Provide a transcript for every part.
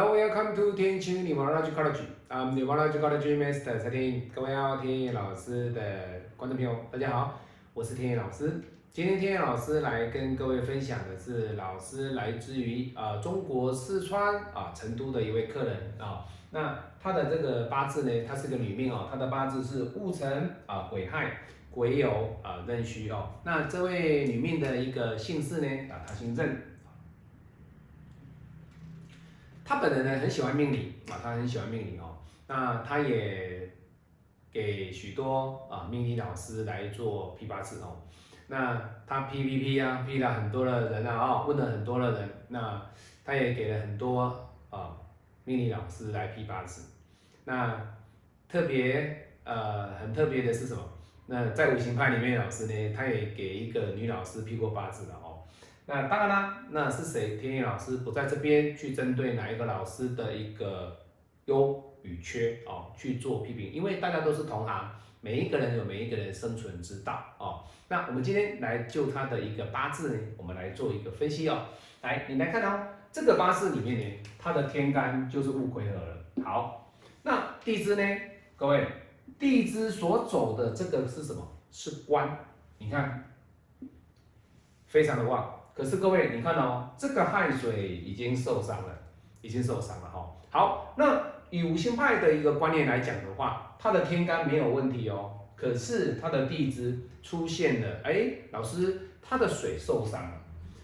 Hello, welcome to 天晴 Numerology College. I'm Neurology College Master 蔡天意。各位好，天意老师的观众朋友，大家好，我是天意老师。今天天意老师来跟各位分享的是，老师来自于啊、呃中国四川啊成都的一位客人啊。那他的这个八字呢，他是个女命哦，她的八字是戊辰啊癸亥癸酉啊壬戌哦。那这位女命的一个姓氏呢啊，她姓任。他本人呢很喜欢命理啊，他很喜欢命理哦。那他也给许多啊命理老师来做批八字哦。那他批批批啊，批了很多的人啊，哦，问了很多的人。那他也给了很多啊命理老师来批八字。那特别呃很特别的是什么？那在五行派里面，老师呢，他也给一个女老师批过八字的哦。那当然啦，那是谁？天意老师不在这边去针对哪一个老师的一个优与缺哦去做批评，因为大家都是同行，每一个人有每一个人生存之道哦。那我们今天来就他的一个八字呢，我们来做一个分析哦。来，你来看哦，这个八字里面呢，它的天干就是戊癸合了。好，那地支呢？各位，地支所走的这个是什么？是官。你看，非常的旺。可是各位，你看哦，这个亥水已经受伤了，已经受伤了哈、好，那以五行派的一个观念来讲的话，它的天干没有问题哦，可是它的地支出现了，哎，老师，它的水受伤了。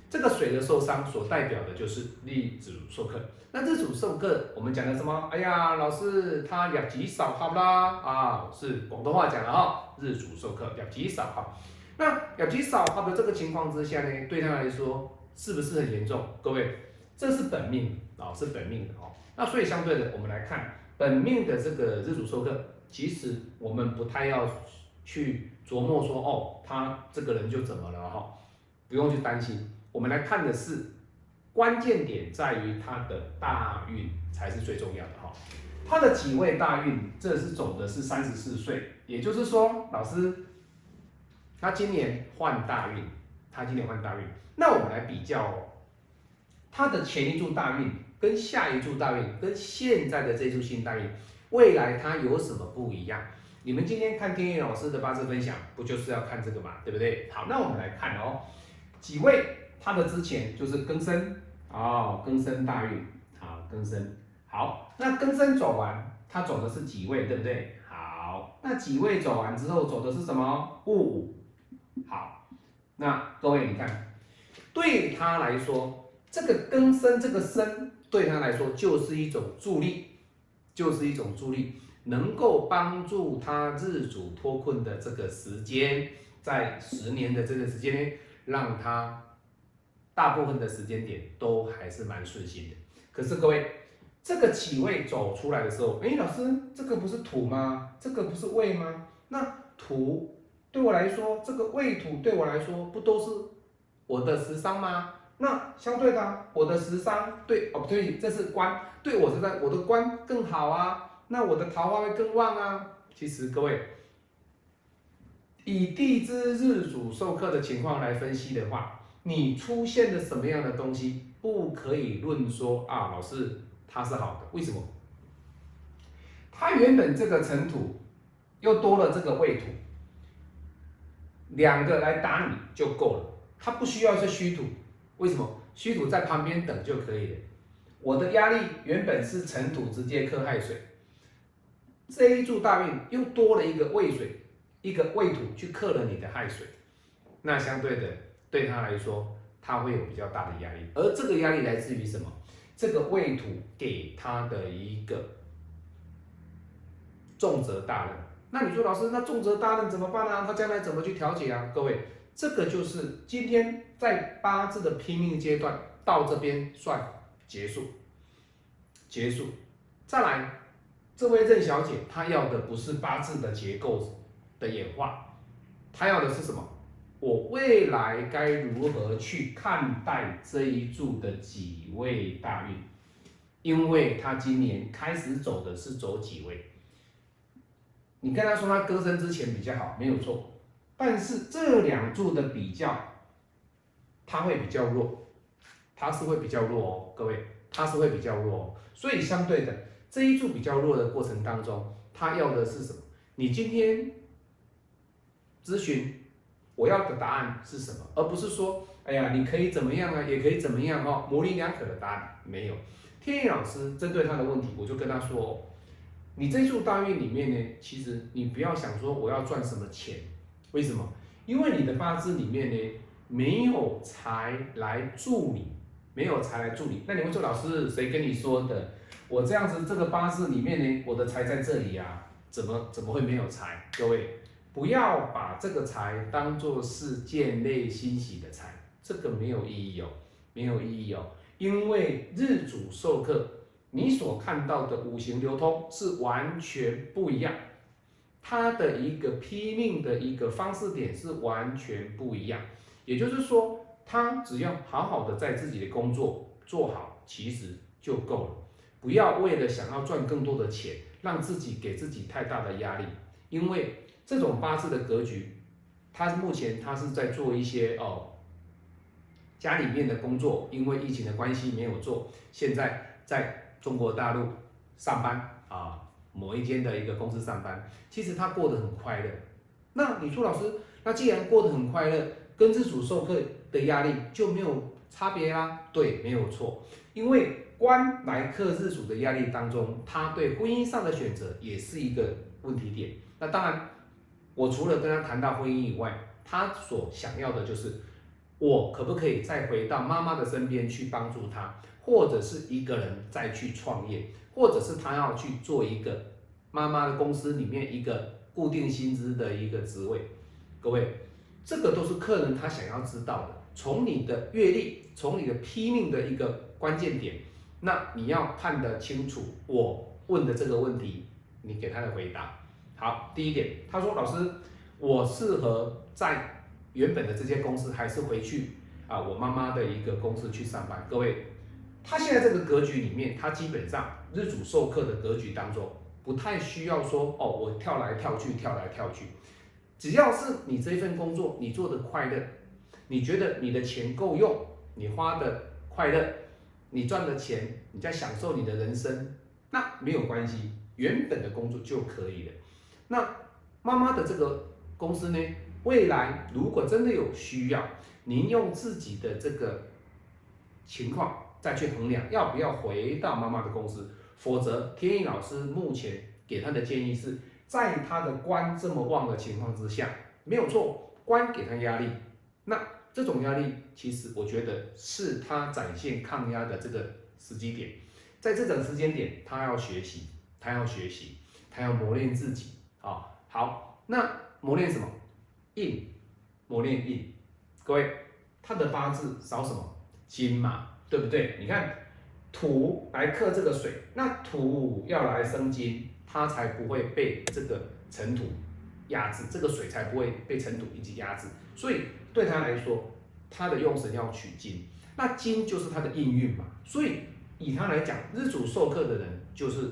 这个水的受伤所代表的就是日主受克。那日主受克，我们讲的什么？哎呀，老师，他两极少好啦啊，是广东话讲的哈、日主受克，两极少好。那养鸡少它的这个情况之下呢，对他来说是不是很严重？各位，这是本命啊、是本命的哦。那所以相对的，我们来看本命的这个日主受克，其实我们不太要去琢磨说哦，他这个人就怎么了哈、不用去担心。我们来看的是关键点在于他的大运才是最重要的哈、他的几位大运，这是走的是三十四岁，也就是说，老师。他今年换大运，他今年换大运，那我们来比较、哦，他的前一柱大运跟下一柱大运跟现在的这柱新大运，未来它有什么不一样？你们今天看天意老师的八字分享，不就是要看这个嘛，对不对？好，那我们来看哦，几位他的之前就是庚申哦，庚申大运，好，庚申，好，那庚申走完，他走的是己未，对不对？好，那己未走完之后走的是什么？戊。好，那各位你看，对他来说，这个庚申这个申对他来说就是一种助力，就是一种助力，能够帮助他日主脱困的这个时间，在十年的这个时间内，让他大部分的时间点都还是蛮顺心的。可是各位，这个己未走出来的时候，哎，老师，这个不是土吗？这个不是未吗？那土。对我来说，这个未土对我来说不都是我的食伤吗？那相对的、我的食伤对哦不对，这是官，对我是在我的官更好啊，那我的桃花会更旺啊。其实各位，以地支日主授课的情况来分析的话，你出现了什么样的东西，不可以论说啊，老师它是好的，为什么？它原本这个尘土又多了这个未土。两个来打你就够了，它不需要是虚土，为什么？虚土在旁边等就可以了。我的压力原本是尘土直接克亥水，这一柱大运又多了一个未水，一个未土去克了你的亥水，那相对的对他来说，他会有比较大的压力，而这个压力来自于什么？这个未土给他的一个重责大任。那你说老师，那重责大任怎么办呢、啊？他将来怎么去调解啊？各位，这个就是今天在八字的拼命阶段到这边算结束，结束。再来，这位任小姐她要的不是八字的结构的演化，她要的是什么？我未来该如何去看待这一柱的几位大运？因为她今年开始走的是走几位。你跟他说他割身之前比较好，没有错，但是这两柱的比较，他会比较弱，他是会比较弱哦，各位，他是会比较弱，所以相对的这一柱比较弱的过程当中，他要的是什么？你今天咨询我要的答案是什么，而不是说，哎呀，你可以怎么样啊，也可以怎么样哦，模棱两可的答案没有。天意老师针对他的问题，我就跟他说，你这柱大运里面呢，其实你不要想说我要赚什么钱，为什么？因为你的八字里面呢，没有财来助你，没有财来助你。那你会说，老师谁跟你说的？我这样子这个八字里面呢，我的财在这里啊，怎么怎么会没有财？各位不要把这个财当做是见内欣喜的财，这个没有意义哦，没有意义哦。因为日主受克，你所看到的五行流通是完全不一样，它的一个批命的一个方式点是完全不一样。也就是说，他只要好好的在自己的工作做好，其实就够了。不要为了想要赚更多的钱，让自己给自己太大的压力。因为这种八字的格局，他目前他是在做一些哦。家里面的工作，因为疫情的关系没有做，现在在中国大陆上班啊，某一间的一个公司上班，其实他过得很快乐。那你说老师，那既然过得很快乐，跟日主授课的压力就没有差别啦？对，没有错，因为官来克日主的压力当中，他对婚姻上的选择也是一个问题点。那当然，我除了跟他谈到婚姻以外，他所想要的就是。我可不可以再回到妈妈的身边去帮助她，或者是一个人再去创业，或者是他要去做一个妈妈的公司里面一个固定薪资的一个职位？各位，这个都是客人他想要知道的。从你的阅历，从你的拼命的一个关键点，那你要看得清楚我问的这个问题，你给他的回答。好，第一点，他说老师，我适合在。原本的这些公司还是回去啊，我妈妈的一个公司去上班。各位，他现在这个格局里面，他基本上日主授课的格局当中，不太需要说哦，我跳来跳去，跳来跳去。只要是你这份工作你做的快乐，你觉得你的钱够用，你花的快乐，你赚的钱你在享受你的人生，那没有关系，原本的工作就可以了。那妈妈的这个公司呢？未来如果真的有需要，您用自己的这个情况再去衡量要不要回到妈妈的公司，否则天意老师目前给他的建议是在他的官这么旺的情况之下，没有错，官给他压力，那这种压力其实我觉得是他展现抗压的这个时机点，在这种时间点，他要学习，他要学习，他要磨练自己啊。好，那磨练什么？印磨练印，各位，他的八字少什么金嘛，对不对？你看土来克这个水，那土要来生金，它才不会被这个尘土压制，这个水才不会被尘土以及压制。所以对他来说，他的用神要取金，那金就是他的印运嘛。所以以他来讲，日主授课的人就是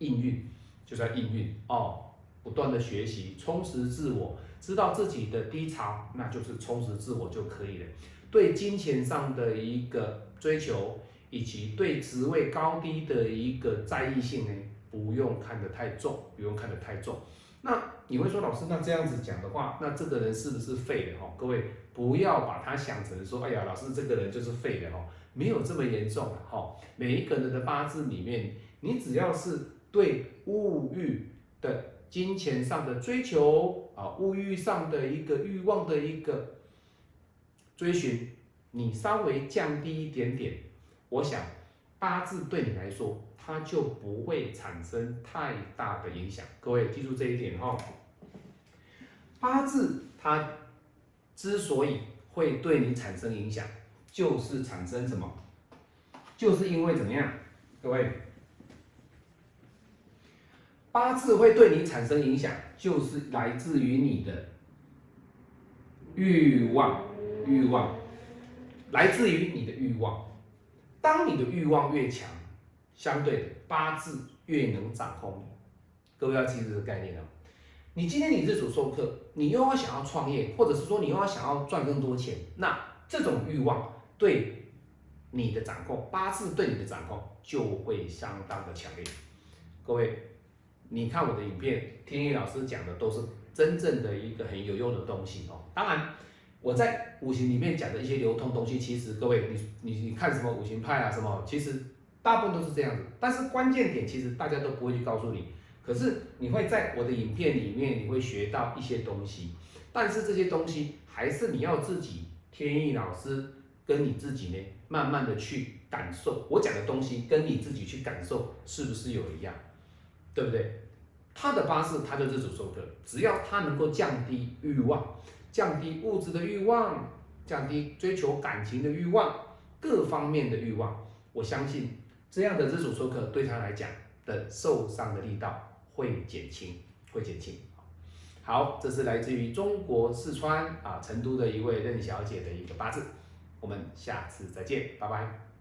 印运，就是要印运哦，不断的学习，充实自我。知道自己的低潮，那就是充实自我就可以了。对金钱上的一个追求，以及对职位高低的一个在意性呢，不用看得太重，不用看得太重。那你会说，老师，那这样子讲的话，那这个人是不是废的哈？各位不要把他想成说，哎呀，老师这个人就是废的哈，没有这么严重哈。每一个人的八字里面，你只要是对物欲的。金钱上的追求啊，物欲上的一个欲望的一个追寻，你稍微降低一点点，我想八字对你来说，它就不会产生太大的影响。各位记住这一点哈，八字它之所以会对你产生影响，就是产生什么？就是因为怎么样？各位。八字会对你产生影响，就是来自于你的欲望，欲望来自于你的欲望。当你的欲望越强，相对的八字越能掌控你。各位要记住这个概念哦。你今天你日主授课，你又要想要创业，或者是说你又要想要赚更多钱，那这种欲望对你的掌控，八字对你的掌控就会相当的强烈。各位，你看我的影片，天意老师讲的都是真正的一个很有用的东西哦。当然，我在五行里面讲的一些流通东西，其实各位你你你看什么五行派啊什么，其实大部分都是这样子。但是关键点其实大家都不会去告诉你，可是你会在我的影片里面你会学到一些东西，但是这些东西还是你要自己天意老师跟你自己呢，慢慢的去感受我讲的东西，跟你自己去感受是不是有一样。对不对？他的八字，他就是主受克，只要他能够降低欲望，降低物质的欲望，降低追求感情的欲望，各方面的欲望，我相信这样的日主受克对他来讲的受伤的力道会减轻，会减轻。好，这是来自于中国四川啊成都的一位任小姐的一个八字，我们下次再见，拜拜。